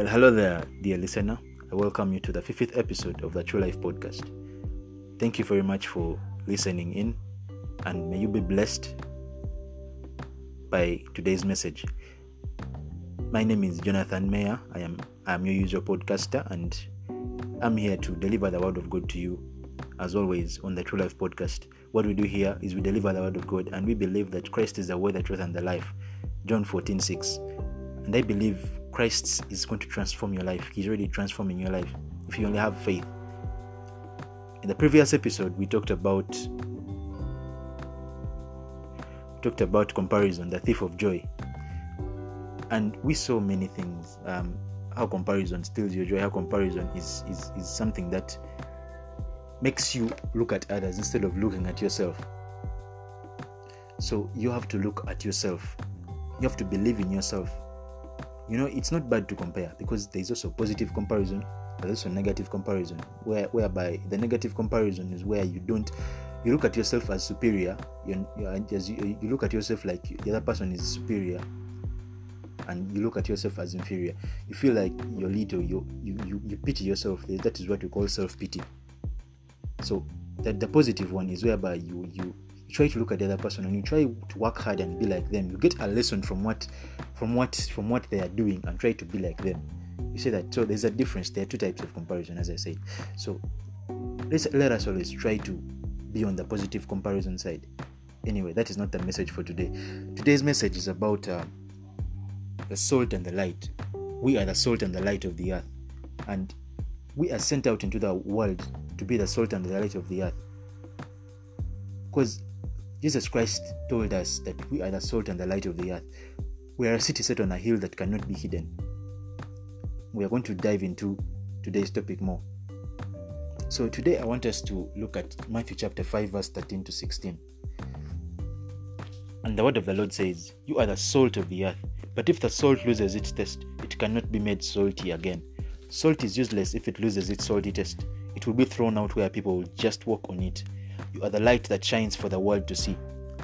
Well, hello there, dear listener. I welcome you to the fifth episode of the True Life Podcast. Thank you very much for listening in, and may you be blessed by today's message. My name is Jonathan Mayer. I am I am your usual podcaster, and I'm here to deliver the word of God to you, as always, on the True Life Podcast. What we do here is we deliver the word of God, and we believe that Christ is the way, the truth, and the life. John 14 6. And I believe Christ is going to transform your life. He's already transforming your life if you only have faith. In the previous episode, we talked about talked about comparison, the thief of joy, and we saw many things. Um, how comparison steals your joy. How comparison is, is is something that makes you look at others instead of looking at yourself. So you have to look at yourself. You have to believe in yourself you know it's not bad to compare because there's also positive comparison there's also negative comparison where whereby the negative comparison is where you don't you look at yourself as superior you, you, you look at yourself like the other person is superior and you look at yourself as inferior. You feel like you're little you you, you, you pity yourself. That is what we call self-pity. So that the positive one is whereby you you you try to look at the other person and you try to work hard and be like them you get a lesson from what from what from what they are doing and try to be like them. You see that? So there's a difference. There are two types of comparison as i said. So let's let us always try to be on the positive comparison side. Anyway that is not the message for today. Today's message is about uh, the salt and the light. We are the salt and the light of the earth. And we are sent out into the world to be the salt and the light of the earth. Because Jesus Christ told us that we are the salt and the light of the earth. We are a city set on a hill that cannot be hidden. We are going to dive into today's topic more. So, today I want us to look at Matthew chapter 5, verse 13 to 16. And the word of the Lord says, You are the salt of the earth, but if the salt loses its taste, it cannot be made salty again. Salt is useless if it loses its salty taste. It will be thrown out where people will just walk on it. You are the light that shines for the world to see.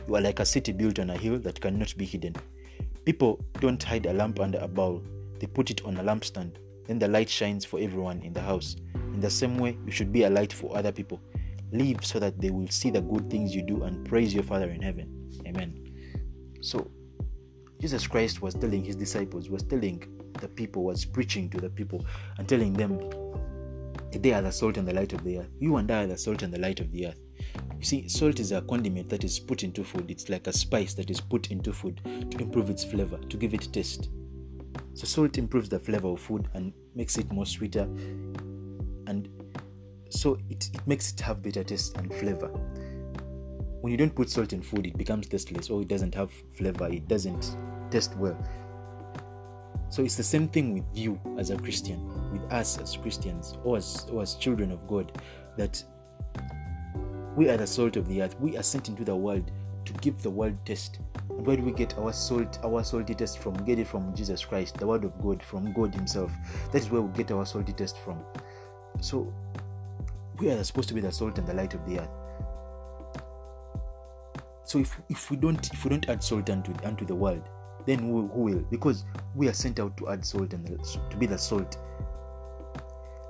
You are like a city built on a hill that cannot be hidden. People don't hide a lamp under a bowl, they put it on a lampstand. Then the light shines for everyone in the house. In the same way, you should be a light for other people. Live so that they will see the good things you do and praise your Father in heaven. Amen. So, Jesus Christ was telling his disciples, was telling the people, was preaching to the people, and telling them, they are the salt and the light of the earth. You and I are the salt and the light of the earth. You see, salt is a condiment that is put into food. It's like a spice that is put into food to improve its flavor, to give it taste. So, salt improves the flavor of food and makes it more sweeter, and so it, it makes it have better taste and flavor. When you don't put salt in food, it becomes tasteless or it doesn't have flavor, it doesn't taste well. So, it's the same thing with you as a Christian, with us as Christians, or as, or as children of God, that we are the salt of the earth. We are sent into the world to give the world taste. And where do we get our salt, our salty taste from? We get it from Jesus Christ, the word of God, from God Himself. That is where we get our salty taste from. So we are supposed to be the salt and the light of the earth. So if, if we don't if we don't add salt unto, unto the world, then who, who will? Because we are sent out to add salt and the, to be the salt.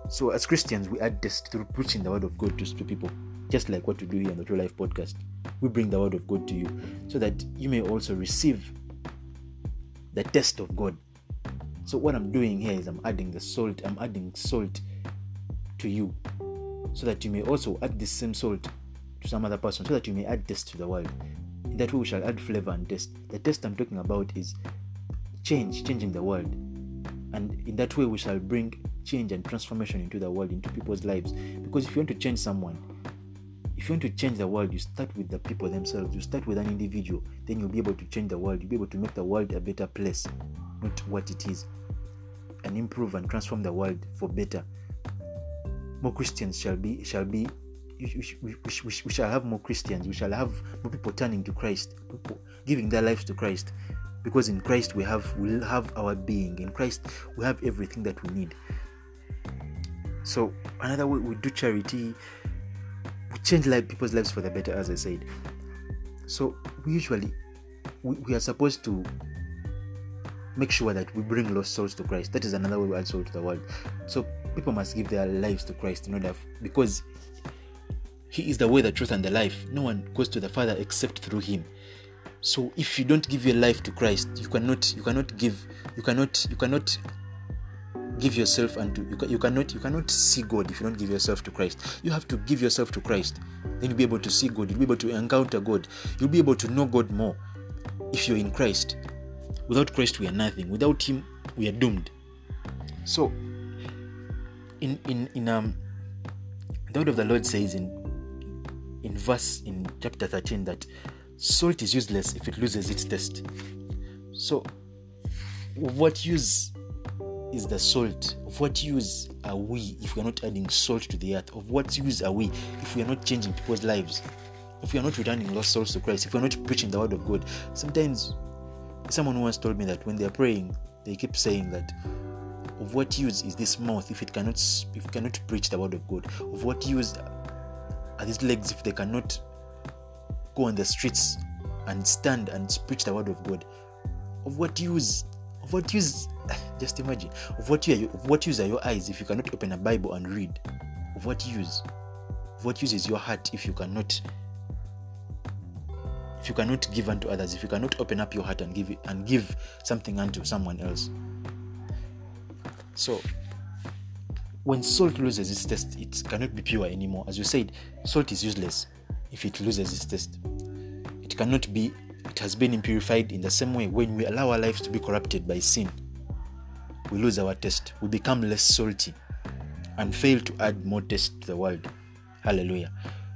So as Christians, we add taste through preaching the word of God to, people just like what we do here on the True Life podcast. We bring the word of God to you so that you may also receive the test of God. So, what I'm doing here is I'm adding the salt, I'm adding salt to you so that you may also add the same salt to some other person, so that you may add taste to the world. In that way, we shall add flavor and taste. The taste I'm talking about is change, changing the world. And in that way, we shall bring change and transformation into the world, into people's lives. Because if you want to change someone, if you want to change the world, you start with the people themselves. You start with an individual, then you'll be able to change the world. You'll be able to make the world a better place, not what it is, and improve and transform the world for better. More Christians shall be shall be. We, we, we, we shall have more Christians. We shall have more people turning to Christ, people giving their lives to Christ, because in Christ we have we have our being. In Christ we have everything that we need. So another way we do charity we change life, people's lives for the better, as I said. So we usually we, we are supposed to make sure that we bring lost souls to Christ. That is another way we add salt to the world. So people must give their lives to Christ in order because He is the way, the truth, and the life. No one goes to the Father except through Him. So if you don't give your life to Christ, you cannot you cannot give you cannot you cannot give yourself unto you, you cannot you cannot see God if you don't give yourself to Christ. You have to give yourself to Christ. Then you'll be able to see God, you'll be able to encounter God, you'll be able to know God more if you're in Christ. Without Christ, we are nothing. Without Him, we are doomed. So, in in in um, the word of the Lord says in in verse in chapter 13 that salt is useless if it loses its taste. So, what use is the salt? Of what use are we if we are not adding salt to the earth? Of what use are we if we are not changing people's lives? If we are not returning lost souls to Christ, if we are not preaching the word of God, sometimes someone once told me that when they are praying, they keep saying that of what use is this mouth if it cannot if it cannot preach the word of God? Of what use are these legs if they cannot go on the streets and stand and preach the word of God? Of what use? Of what use? Just imagine. Of what use? Of what use are your eyes if you cannot open a Bible and read? Of what use? Of what use is your heart if you cannot if you cannot give unto others, if you cannot open up your heart and give it, and give something unto someone else. So when salt loses its taste, it cannot be pure anymore. As you said, salt is useless if it loses its taste. It cannot be, it has been impurified in the same way when we allow our lives to be corrupted by sin. We lose our taste, we become less salty and fail to add more taste to the world. Hallelujah.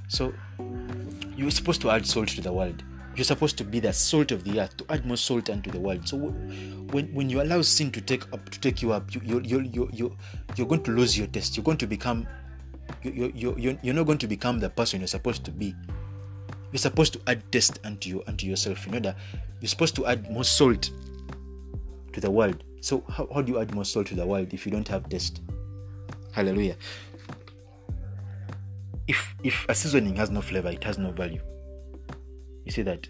So you're supposed to add salt to the world you're supposed to be the salt of the earth to add more salt unto the world so when when you allow sin to take up to take you up you you you you you you're going to lose your taste you're going to become you you you you're not going to become the person you're supposed to be you're supposed to add taste unto you unto yourself you know that you're supposed to add more salt to the world so how, how do you add more salt to the world if you don't have taste hallelujah if if a seasoning has no flavor it has no value you see that?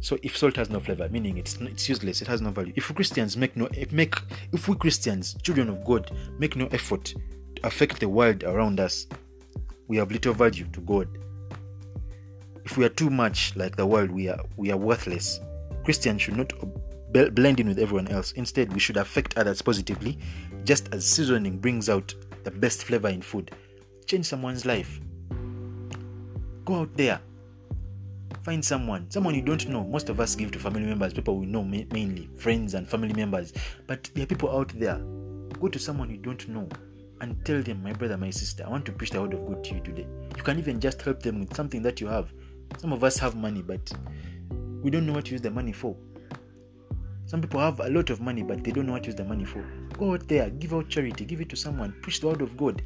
So if salt has no flavor, meaning it's it's useless, it has no value. If Christians make no make if we Christians, children of God, make no effort to affect the world around us, we have little value to God. If we are too much like the world, we are we are worthless. Christians should not blend in with everyone else. Instead, we should affect others positively, just as seasoning brings out the best flavor in food. Change someone's life. Go out there, find someone someone you don't know most of us give to family members people we know mainly friends and family members but there are people out there go to someone you don't know and tell them my brother my sister i want to preach the word of god to you today you can even just help them with something that you have some of us have money but we don't know what to use the money for some people have a lot of money but they don't know what to use the money for go out there give out charity give it to someone preach the word of god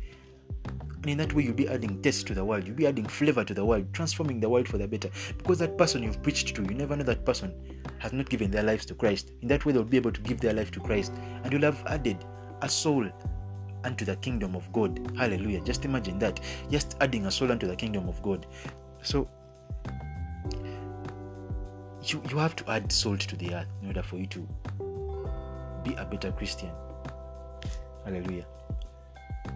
and in that way, you'll be adding taste to the world, you'll be adding flavor to the world, transforming the world for the better. Because that person you've preached to, you never know that person has not given their lives to Christ. In that way, they'll be able to give their life to Christ, and you'll have added a soul unto the kingdom of God. Hallelujah. Just imagine that. Just adding a soul unto the kingdom of God. So you, you have to add salt to the earth in order for you to be a better Christian. Hallelujah.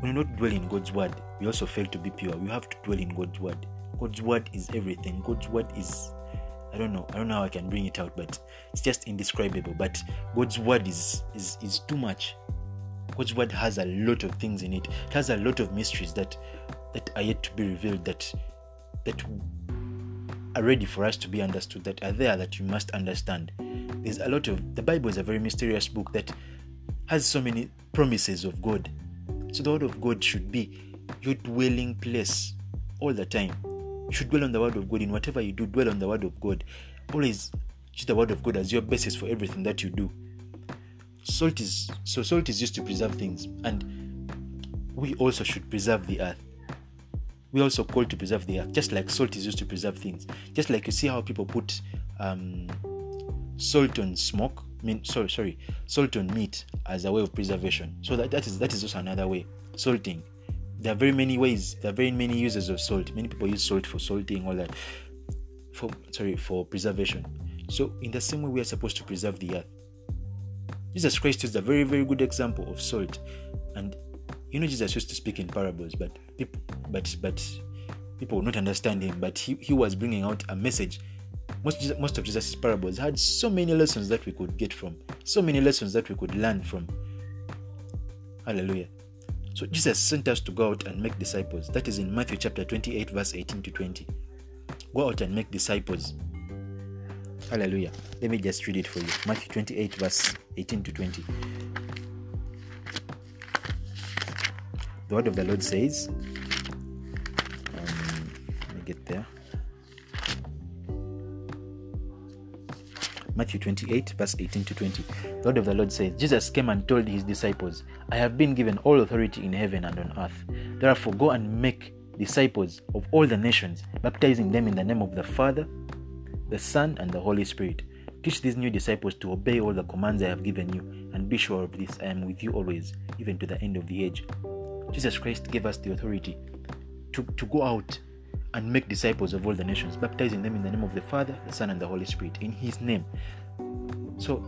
When we not dwell in God's word, we also fail to be pure. We have to dwell in God's word. God's word is everything. God's word is I don't know. I don't know how I can bring it out, but it's just indescribable. But God's word is is is too much. God's word has a lot of things in it. It has a lot of mysteries that that are yet to be revealed that that are ready for us to be understood, that are there that you must understand. There's a lot of the Bible is a very mysterious book that has so many promises of God so the word of God should be your dwelling place all the time. You should dwell on the word of God in whatever you do, dwell on the word of God. Always use the word of God as your basis for everything that you do. Salt is so salt is used to preserve things, and we also should preserve the earth. We also called to preserve the earth, just like salt is used to preserve things. Just like you see how people put um, salt on smoke I mean sorry sorry salt on meat as a way of preservation. So that, that is that is also another way salting. There are very many ways there are very many uses of salt. Many people use salt for salting all that for sorry for preservation. So in the same way we are supposed to preserve the earth. Jesus Christ is a very, very good example of salt. And you know, Jesus used to speak in parables, but people, but but people would not understand him. But he, he was bringing out a message. Most most of Jesus' parables had so many lessons that we could get from, so many lessons that we could learn from. Hallelujah. So Jesus sent us to go out and make disciples. That is in Matthew chapter 28, verse 18 to 20. Go out and make disciples. Hallelujah. Let me just read it for you. Matthew 28, verse 18 to 20. The word of the Lord says, um, let me get there. Matthew 28, verse 18 to 20. The word of the Lord says, Jesus came and told his disciples, I have been given all authority in heaven and on earth. Therefore, go and make disciples of all the nations, baptizing them in the name of the Father, the Son, and the Holy Spirit. Teach these new disciples to obey all the commands I have given you, and be sure of this I am with you always, even to the end of the age. Jesus Christ gave us the authority to, to go out and make disciples of all the nations, baptizing them in the name of the Father, the Son, and the Holy Spirit, in His name. So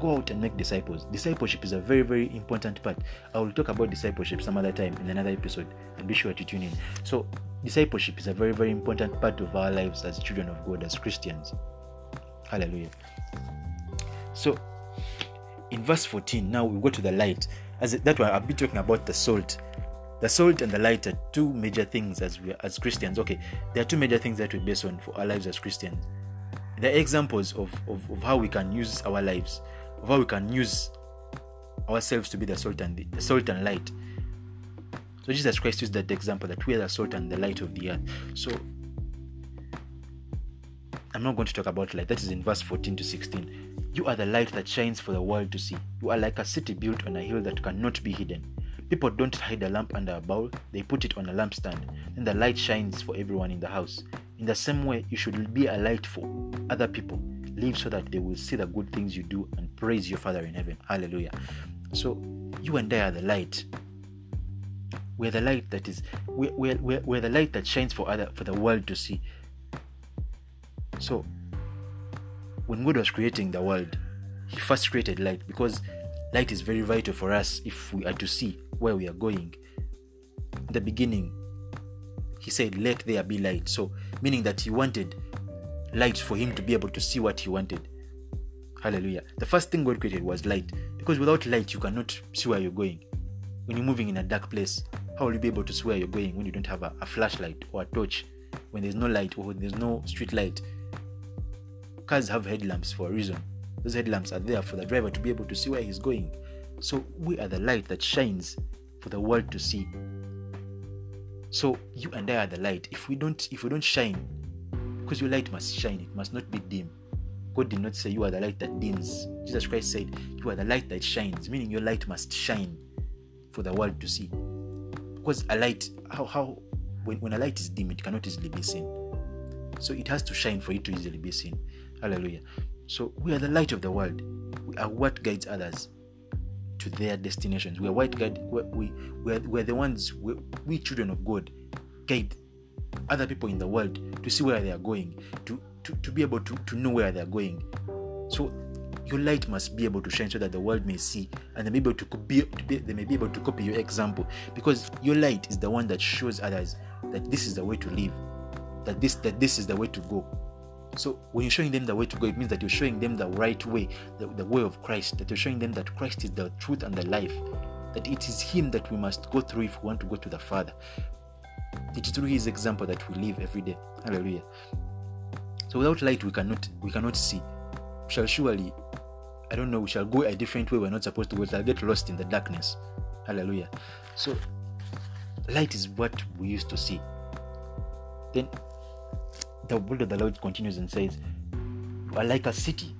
go out and make disciples. Discipleship is a very, very important part. I will talk about discipleship some other time in another episode, and be sure to tune in. So, discipleship is a very, very important part of our lives as children of God, as Christians. Hallelujah. So, in verse 14, now we go to the light. As that one, I'll be talking about the salt the salt and the light are two major things as we as Christians. Okay, there are two major things that we base on for our lives as Christians. They're examples of, of, of how we can use our lives, of how we can use ourselves to be the salt and the, the salt and light. So Jesus Christ used that example that we are the salt and the light of the earth. So I'm not going to talk about light. That is in verse 14 to 16. You are the light that shines for the world to see. You are like a city built on a hill that cannot be hidden. People don't hide a lamp under a bowl, they put it on a lampstand. Then the light shines for everyone in the house. In the same way, you should be a light for other people. Live so that they will see the good things you do and praise your Father in heaven. Hallelujah. So, you and I are the light. We're the light that is, we're, we're, we're the light that shines for other for the world to see. So, when God was creating the world, He first created light because light is very vital for us if we are to see where we are going. In the beginning, he said, Let there be light. So, meaning that he wanted light for him to be able to see what he wanted. Hallelujah. The first thing God created was light. Because without light, you cannot see where you're going. When you're moving in a dark place, how will you be able to see where you're going when you don't have a, a flashlight or a torch? When there's no light or there's no street light? Cars have headlamps for a reason. Those headlamps are there for the driver to be able to see where he's going. So we are the light that shines for the world to see. So you and I are the light. If we don't if we don't shine, because your light must shine, it must not be dim. God did not say you are the light that dims. Jesus Christ said you are the light that shines, meaning your light must shine for the world to see. Because a light, how how when, when a light is dim, it cannot easily be seen. So it has to shine for it to easily be seen. Hallelujah. So we are the light of the world. We are what guides others to their destinations. We are white guide. We we are, we are the ones. We, we children of God guide other people in the world to see where they are going, to to, to be able to, to know where they are going. So your light must be able to shine so that the world may see and they may be able to, be, they may be able to copy your example because your light is the one that shows others that this is the way to live that this that this is the way to go so when you're showing them the way to go, it means that you're showing them the right way, the, the way of Christ, that you're showing them that Christ is the truth and the life, that it is Him that we must go through if we want to go to the Father. It is through His example that we live every day. Hallelujah. So without light we cannot we cannot see. We shall surely, I don't know, we shall go a different way we're not supposed to go. We shall get lost in the darkness. Hallelujah. So light is what we used to see. Then the word of the Lord continues and says, You are like a city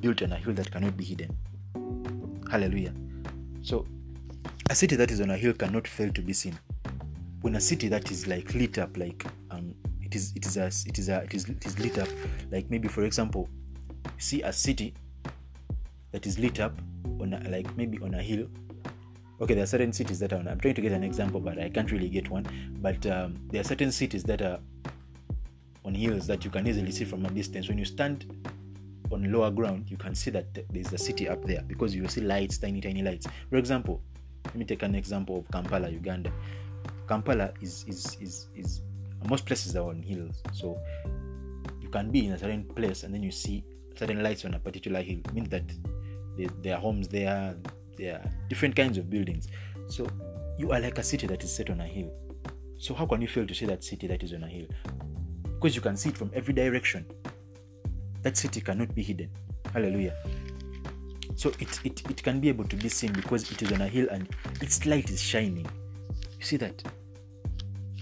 built on a hill that cannot be hidden. Hallelujah. So, a city that is on a hill cannot fail to be seen. When a city that is like lit up, like um, it is, it is a, it is a, it is, it is lit up. Like maybe, for example, see a city that is lit up on a, like maybe on a hill. Okay, there are certain cities that are. I'm trying to get an example, but I can't really get one. But um, there are certain cities that are on hills that you can easily see from a distance. When you stand on lower ground, you can see that there's a city up there because you see lights, tiny, tiny lights. For example, let me take an example of Kampala, Uganda. Kampala is is is, is most places are on hills, so you can be in a certain place and then you see certain lights on a particular hill. It means that there, there are homes there, there are different kinds of buildings. So you are like a city that is set on a hill. So how can you fail to see that city that is on a hill? Because you can see it from every direction. That city cannot be hidden. Hallelujah. So it, it, it can be able to be seen because it is on a hill and its light is shining. You see that?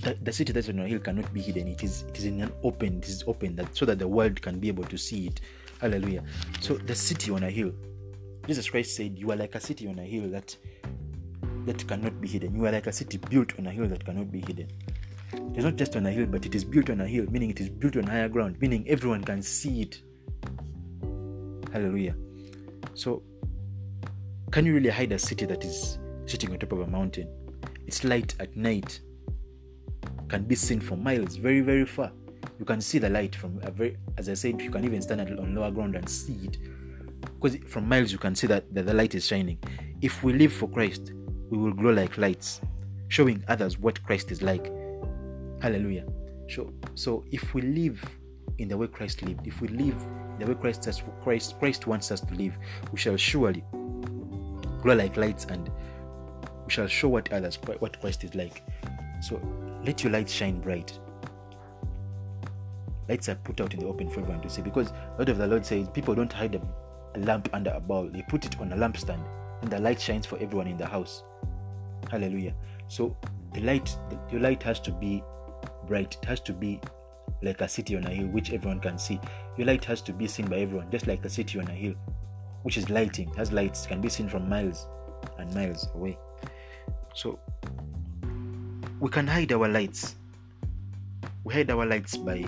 The, the city that's on a hill cannot be hidden. It is it is in an open, it is open that so that the world can be able to see it. Hallelujah. So the city on a hill. Jesus Christ said, You are like a city on a hill that that cannot be hidden. You are like a city built on a hill that cannot be hidden. It is not just on a hill, but it is built on a hill, meaning it is built on higher ground, meaning everyone can see it. Hallelujah. So, can you really hide a city that is sitting on top of a mountain? Its light at night can be seen for miles, very, very far. You can see the light from a very, as I said, you can even stand on lower ground and see it. Because from miles you can see that, that the light is shining. If we live for Christ, we will glow like lights, showing others what Christ is like. Hallelujah. So, so if we live in the way Christ lived, if we live the way Christ, has, Christ, Christ wants us to live, we shall surely glow like lights and we shall show what others what Christ is like. So let your light shine bright. Lights are put out in the open for everyone to see because Lord of the Lord says people don't hide a lamp under a bowl, they put it on a lampstand and the light shines for everyone in the house. Hallelujah. So the light, your light has to be bright. It has to be like a city on a hill, which everyone can see. Your light has to be seen by everyone, just like a city on a hill, which is lighting. Has lights can be seen from miles and miles away. So we can hide our lights. We hide our lights by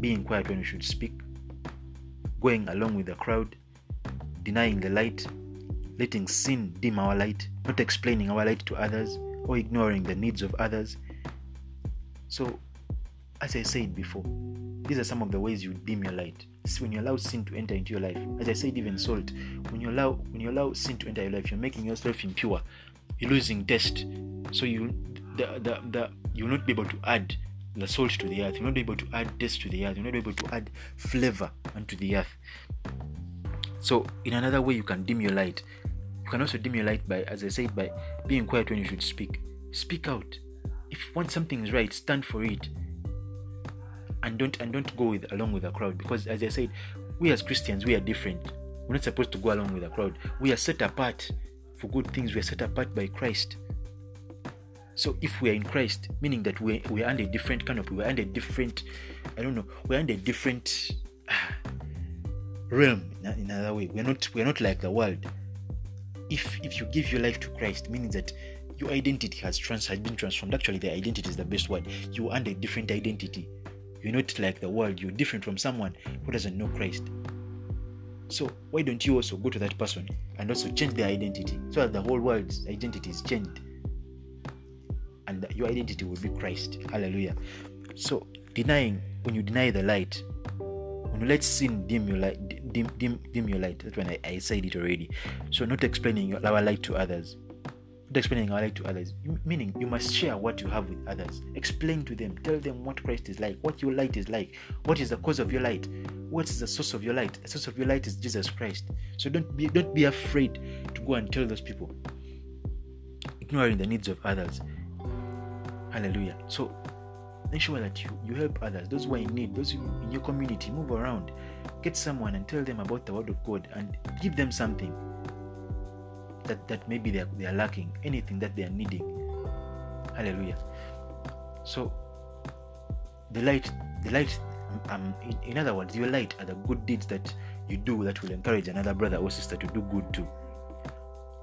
being quiet when we should speak, going along with the crowd, denying the light, letting sin dim our light, not explaining our light to others, or ignoring the needs of others. So, as I said before, these are some of the ways you dim your light. It's when you allow sin to enter into your life. As I said, even salt. When you allow when you allow sin to enter your life, you're making yourself impure. You're losing taste. So you the, the, the you'll not be able to add the salt to the earth. You'll not be able to add taste to the earth. You'll not be able to add flavor unto the earth. So, in another way, you can dim your light. You can also dim your light by, as I said, by being quiet when you should speak. Speak out. If once something is right, stand for it. And don't and don't go with along with the crowd. Because as I said, we as Christians we are different. We're not supposed to go along with the crowd. We are set apart for good things. We are set apart by Christ. So if we are in Christ, meaning that we we are under a different canopy, we're under a different, I don't know, we're under a different realm. In another way, we're not we're not like the world if if you give your life to Christ, meaning that your identity has trans has been transformed. Actually, the identity is the best word. You under a different identity. You're not like the world. You're different from someone who doesn't know Christ. So why don't you also go to that person and also change their identity so that the whole world's identity is changed, and your identity will be Christ. Hallelujah. So denying when you deny the light, when you let sin dim your light, dim, dim, dim your light. That's when I, I said it already. So not explaining your, our light to others. Not explaining our light to others. Meaning you must share what you have with others. Explain to them. Tell them what Christ is like, what your light is like, what is the cause of your light, what is the source of your light. The source of your light is Jesus Christ. So don't be don't be afraid to go and tell those people. Ignoring the needs of others. Hallelujah. So ensure that you, you help others, those who are in need, those in your community, move around. Get someone and tell them about the word of God and give them something that, that maybe they are, they are lacking, anything that they are needing. Hallelujah. So the light, the light, um, in, in other words, your light are the good deeds that you do that will encourage another brother or sister to do good too.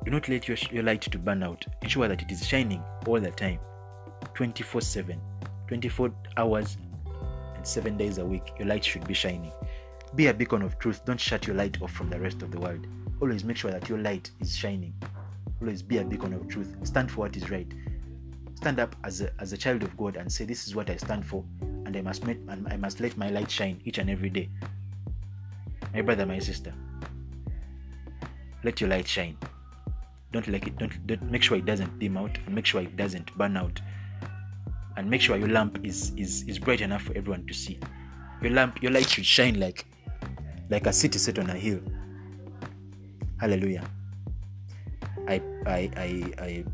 Do not let your, your light to burn out. Ensure that it is shining all the time, 24 7. 24 hours and 7 days a week, your light should be shining. Be a beacon of truth. Don't shut your light off from the rest of the world. Always make sure that your light is shining. Always be a beacon of truth. Stand for what is right. Stand up as a, as a child of God and say, This is what I stand for, and I must make, I must let my light shine each and every day. My brother, my sister, let your light shine. Don't like it. Don't, don't make sure it doesn't dim out, and make sure it doesn't burn out, and make sure your lamp is is is bright enough for everyone to see. Your lamp, your light should shine like like a city set on a hill. Hallelujah. I I I I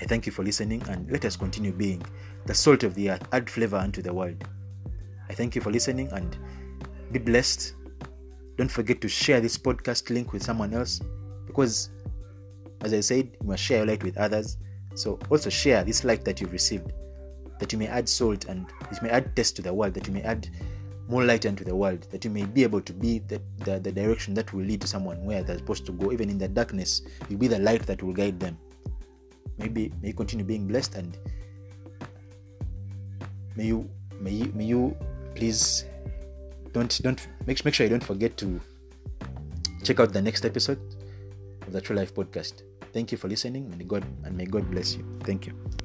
I thank you for listening and let us continue being the salt of the earth, add flavor unto the world. I thank you for listening and be blessed. Don't forget to share this podcast link with someone else because, as I said, you must share your light with others. So also share this light that you've received, that you may add salt and it may add taste to the world, that you may add more light into the world, that you may be able to be the, the, the direction that will lead to someone where they're supposed to go. Even in the darkness, you'll be the light that will guide them. Maybe may you continue being blessed and may you may you may you please don't don't make, make sure you don't forget to check out the next episode of the True Life Podcast. Thank you for listening and God and may God bless you. Thank you.